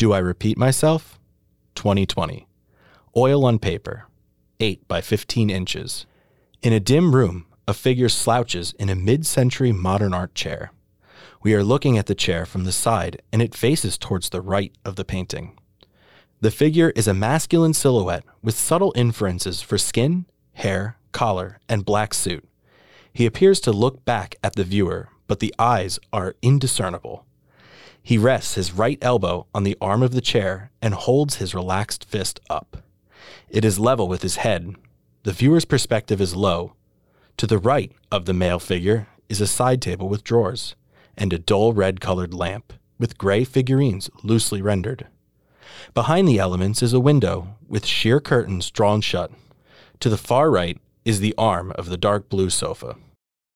Do I repeat myself? 2020. Oil on paper, 8 by 15 inches. In a dim room, a figure slouches in a mid century modern art chair. We are looking at the chair from the side, and it faces towards the right of the painting. The figure is a masculine silhouette with subtle inferences for skin, hair, collar, and black suit. He appears to look back at the viewer, but the eyes are indiscernible. He rests his right elbow on the arm of the chair and holds his relaxed fist up. It is level with his head. The viewer's perspective is low. To the right of the male figure is a side table with drawers and a dull red colored lamp with gray figurines loosely rendered. Behind the elements is a window with sheer curtains drawn shut. To the far right is the arm of the dark blue sofa.